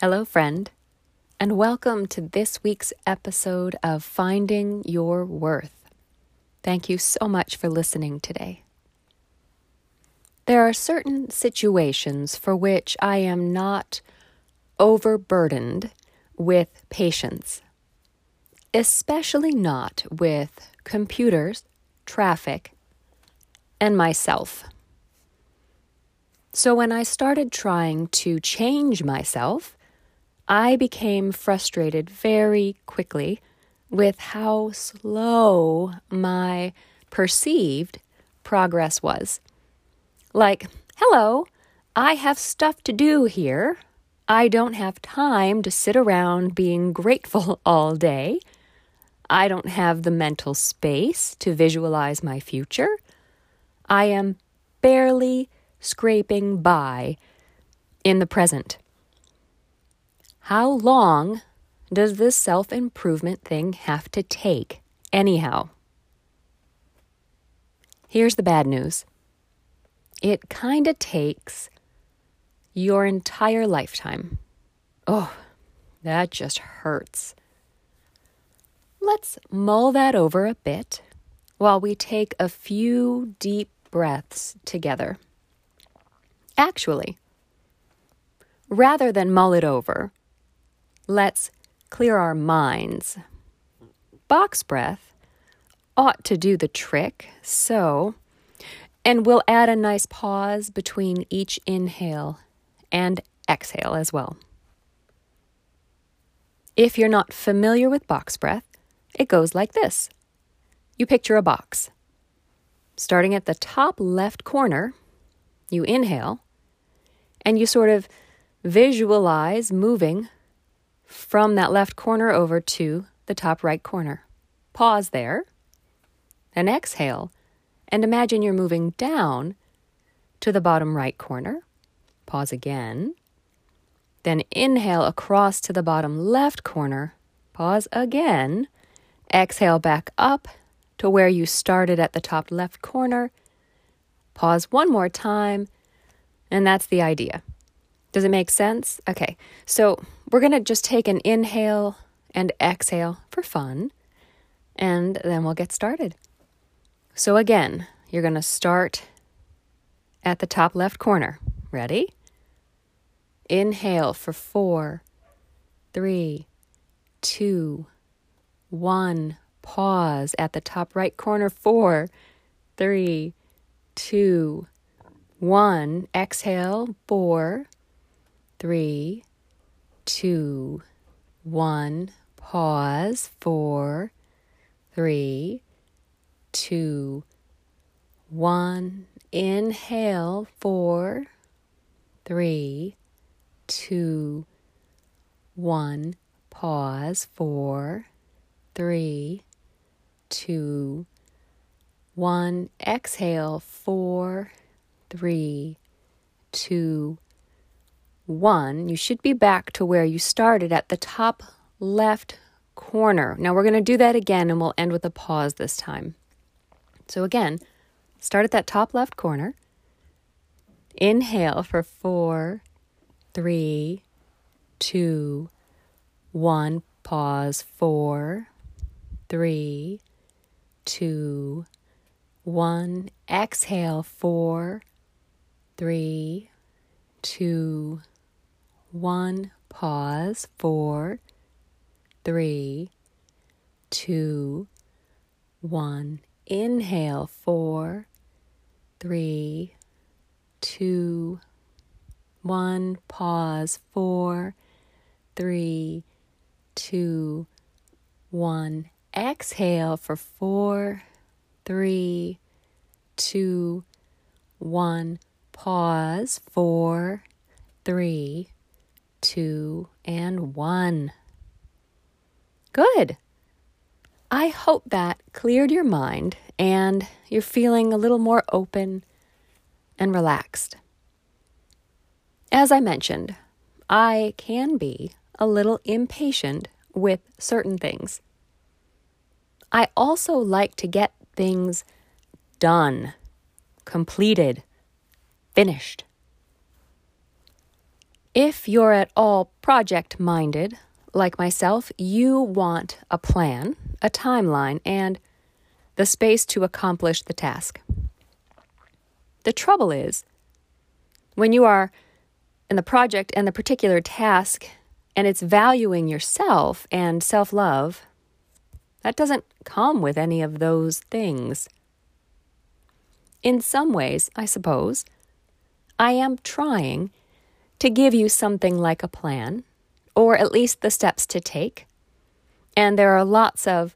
Hello, friend, and welcome to this week's episode of Finding Your Worth. Thank you so much for listening today. There are certain situations for which I am not overburdened with patience, especially not with computers, traffic, and myself. So when I started trying to change myself, I became frustrated very quickly with how slow my perceived progress was. Like, hello, I have stuff to do here. I don't have time to sit around being grateful all day. I don't have the mental space to visualize my future. I am barely scraping by in the present. How long does this self improvement thing have to take, anyhow? Here's the bad news it kind of takes your entire lifetime. Oh, that just hurts. Let's mull that over a bit while we take a few deep breaths together. Actually, rather than mull it over, Let's clear our minds. Box breath ought to do the trick, so, and we'll add a nice pause between each inhale and exhale as well. If you're not familiar with box breath, it goes like this you picture a box. Starting at the top left corner, you inhale, and you sort of visualize moving from that left corner over to the top right corner. Pause there, and exhale, and imagine you're moving down to the bottom right corner. Pause again. Then inhale across to the bottom left corner. Pause again. Exhale back up to where you started at the top left corner. Pause one more time, and that's the idea. Does it make sense? Okay, so we're going to just take an inhale and exhale for fun, and then we'll get started. So, again, you're going to start at the top left corner. Ready? Inhale for four, three, two, one. Pause at the top right corner. Four, three, two, one. Exhale. Four, three, two, one. Pause. Four, three, two, one. Inhale. Four, three, two, one. Pause. Four, three, two, one. Exhale. Four, three, two, one, you should be back to where you started at the top left corner. Now we're going to do that again and we'll end with a pause this time. So again, start at that top left corner. Inhale for four, three, two, one. Pause. Four, three, two, one. Exhale. Four, three, two, one, pause, four, three, two, one. Inhale, four, three, two, one. Pause, four, three, two, one. Exhale for four, three, two, one. Pause, four, three, two, and one. Good. I hope that cleared your mind and you're feeling a little more open and relaxed. As I mentioned, I can be a little impatient with certain things. I also like to get things done, completed, finished. If you're at all project minded, like myself, you want a plan, a timeline, and the space to accomplish the task. The trouble is, when you are in the project and the particular task and it's valuing yourself and self love, that doesn't come with any of those things. In some ways, I suppose, I am trying to give you something like a plan, or at least the steps to take. And there are lots of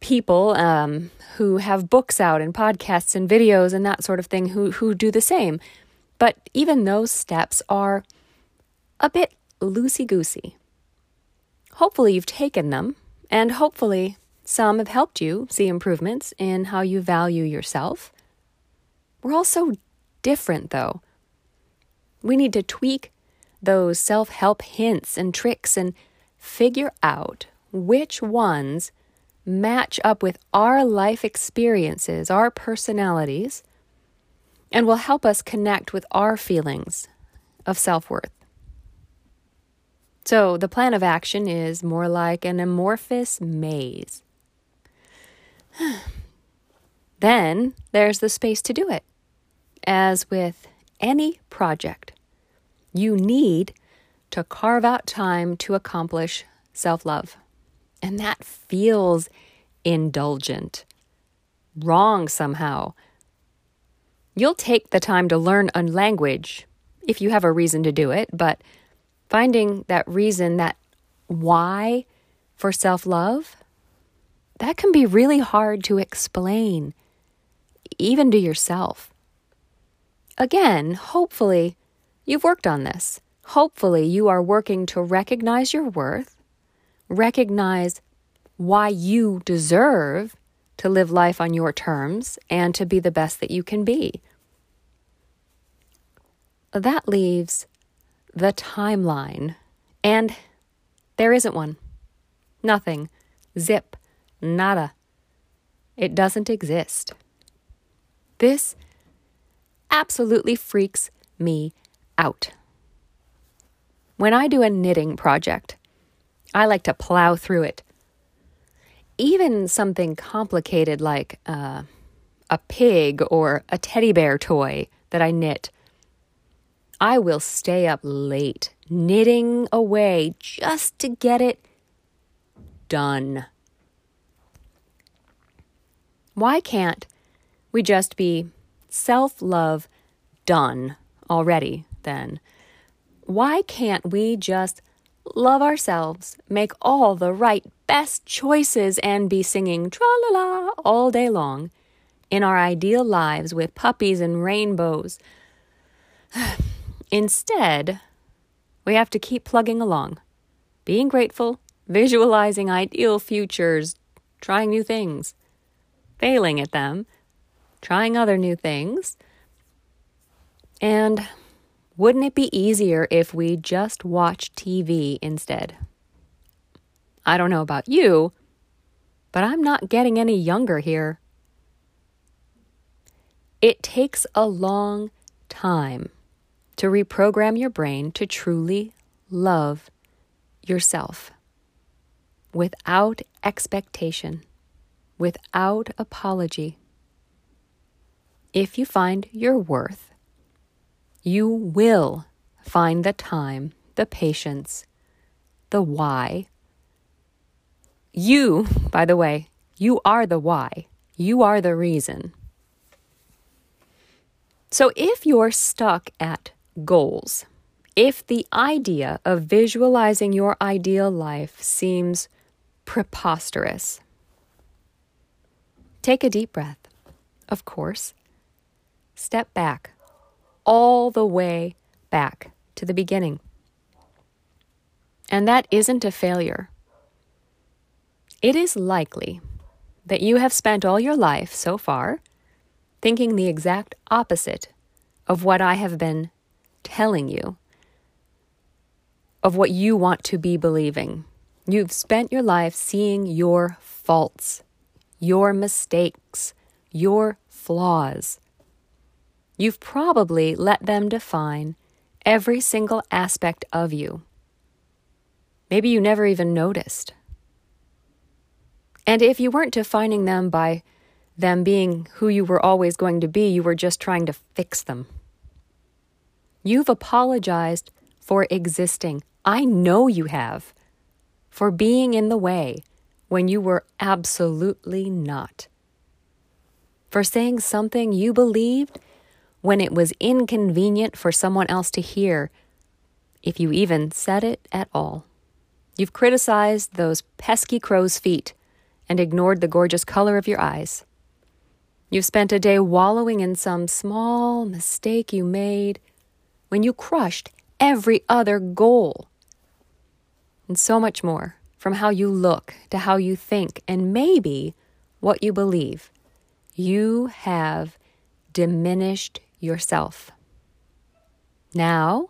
people um, who have books out and podcasts and videos and that sort of thing who, who do the same. But even those steps are a bit loosey goosey. Hopefully, you've taken them, and hopefully, some have helped you see improvements in how you value yourself. We're all so different, though. We need to tweak those self help hints and tricks and figure out which ones match up with our life experiences, our personalities, and will help us connect with our feelings of self worth. So, the plan of action is more like an amorphous maze. then there's the space to do it. As with any project, you need to carve out time to accomplish self love. And that feels indulgent, wrong somehow. You'll take the time to learn a language if you have a reason to do it, but finding that reason, that why for self love, that can be really hard to explain, even to yourself. Again, hopefully, you've worked on this. Hopefully, you are working to recognize your worth, recognize why you deserve to live life on your terms and to be the best that you can be. That leaves the timeline, and there isn't one. Nothing. Zip. Nada. It doesn't exist. This absolutely freaks me out. When I do a knitting project, I like to plow through it even something complicated like uh, a pig or a teddy bear toy that I knit, I will stay up late knitting away just to get it done. Why can't we just be self love done already then? Why can't we just love ourselves, make all the right, best choices, and be singing tra la la all day long in our ideal lives with puppies and rainbows. Instead, we have to keep plugging along, being grateful, visualizing ideal futures, trying new things, failing at them, trying other new things, and wouldn't it be easier if we just watch TV instead? I don't know about you, but I'm not getting any younger here. It takes a long time to reprogram your brain to truly love yourself without expectation, without apology. If you find your worth you will find the time, the patience, the why. You, by the way, you are the why. You are the reason. So if you're stuck at goals, if the idea of visualizing your ideal life seems preposterous, take a deep breath, of course. Step back all the way back to the beginning. And that isn't a failure. It is likely that you have spent all your life so far thinking the exact opposite of what I have been telling you, of what you want to be believing. You've spent your life seeing your faults, your mistakes, your flaws. You've probably let them define every single aspect of you. Maybe you never even noticed. And if you weren't defining them by them being who you were always going to be, you were just trying to fix them. You've apologized for existing. I know you have. For being in the way when you were absolutely not. For saying something you believed when it was inconvenient for someone else to hear, if you even said it at all. You've criticized those pesky crow's feet and ignored the gorgeous color of your eyes. You've spent a day wallowing in some small mistake you made when you crushed every other goal. And so much more from how you look to how you think and maybe what you believe. You have diminished yourself. Now,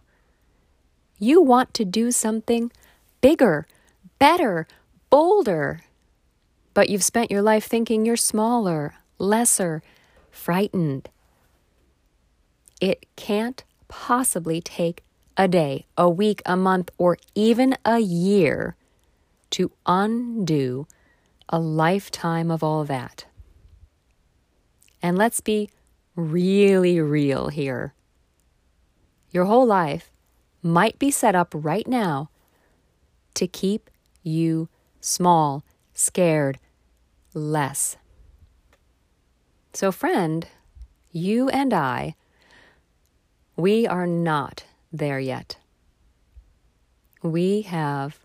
you want to do something bigger, better, bolder. But you've spent your life thinking you're smaller, lesser, frightened. It can't possibly take a day, a week, a month, or even a year to undo a lifetime of all that. And let's be really real here. Your whole life might be set up right now to keep you small, scared, less. So, friend, you and I, we are not there yet. We have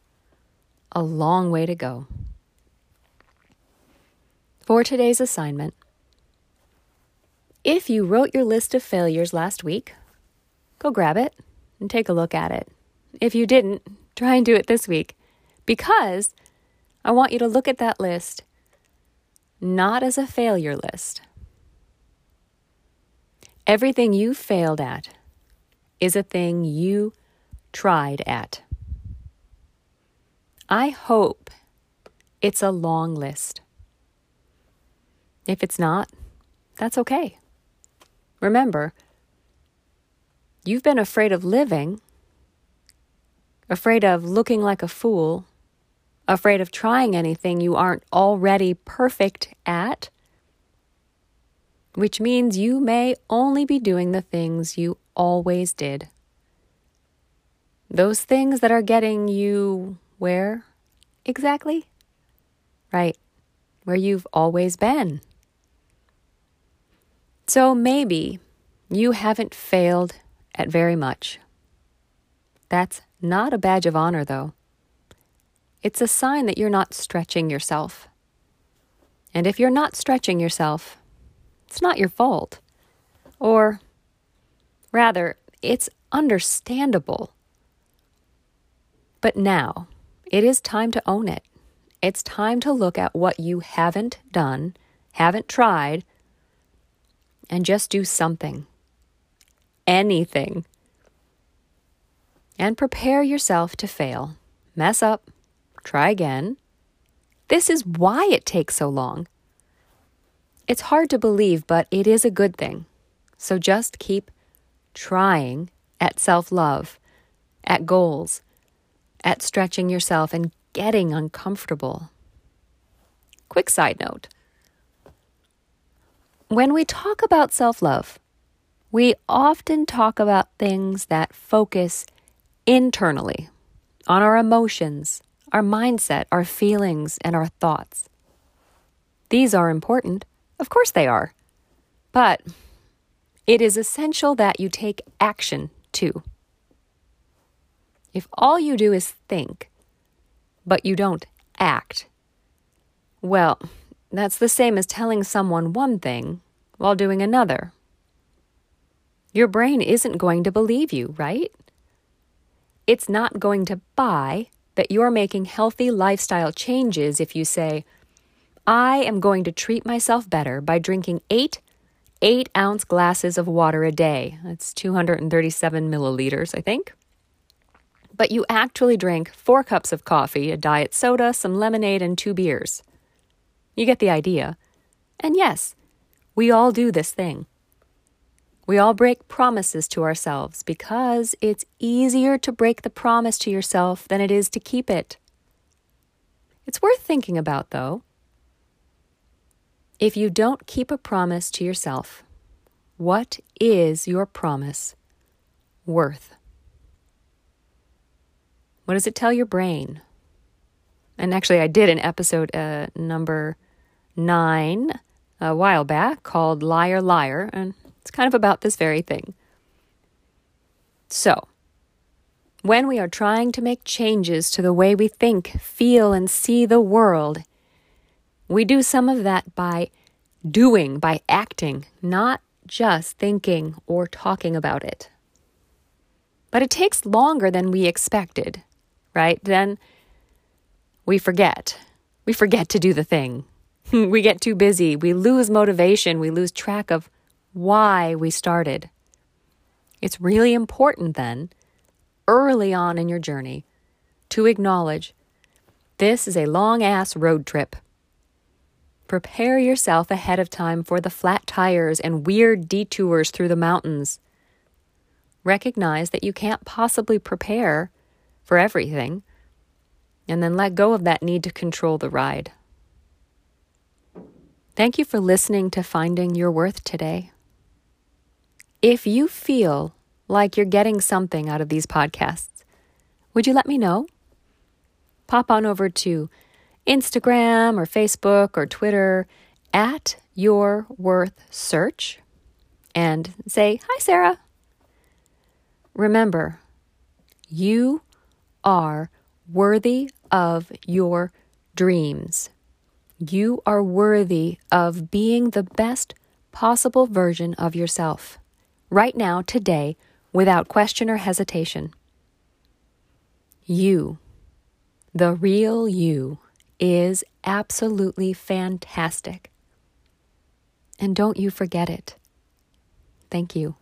a long way to go. For today's assignment, if you wrote your list of failures last week, go grab it and take a look at it. If you didn't, try and do it this week because I want you to look at that list not as a failure list. Everything you failed at is a thing you tried at. I hope it's a long list. If it's not, that's okay. Remember, you've been afraid of living, afraid of looking like a fool, afraid of trying anything you aren't already perfect at, which means you may only be doing the things you always did. Those things that are getting you where exactly? Right, where you've always been. So maybe you haven't failed at very much. That's not a badge of honor, though. It's a sign that you're not stretching yourself. And if you're not stretching yourself, it's not your fault. Or rather, it's understandable. But now, it is time to own it. It's time to look at what you haven't done, haven't tried, and just do something. Anything. And prepare yourself to fail. Mess up. Try again. This is why it takes so long. It's hard to believe, but it is a good thing. So just keep trying at self love, at goals, at stretching yourself and getting uncomfortable. Quick side note when we talk about self love, we often talk about things that focus internally on our emotions, our mindset, our feelings, and our thoughts. These are important. Of course they are. But it is essential that you take action too. If all you do is think, but you don't act, well, that's the same as telling someone one thing while doing another. Your brain isn't going to believe you, right? It's not going to buy that you're making healthy lifestyle changes if you say, I am going to treat myself better by drinking eight eight ounce glasses of water a day. That's 237 milliliters, I think. But you actually drink four cups of coffee, a diet soda, some lemonade, and two beers. You get the idea. And yes, we all do this thing. We all break promises to ourselves because it's easier to break the promise to yourself than it is to keep it. It's worth thinking about, though. If you don't keep a promise to yourself, what is your promise worth? What does it tell your brain? And actually, I did an episode uh, number nine a while back called Liar, Liar, and it's kind of about this very thing. So, when we are trying to make changes to the way we think, feel, and see the world, we do some of that by doing, by acting, not just thinking or talking about it. But it takes longer than we expected, right? Then we forget. We forget to do the thing. we get too busy. We lose motivation. We lose track of why we started. It's really important then, early on in your journey, to acknowledge this is a long ass road trip. Prepare yourself ahead of time for the flat tires and weird detours through the mountains. Recognize that you can't possibly prepare for everything, and then let go of that need to control the ride. Thank you for listening to Finding Your Worth today. If you feel like you're getting something out of these podcasts, would you let me know? Pop on over to Instagram or Facebook or Twitter at Your Worth Search and say, Hi, Sarah. Remember, you are worthy of your dreams. You are worthy of being the best possible version of yourself, right now, today, without question or hesitation. You, the real you, is absolutely fantastic. And don't you forget it. Thank you.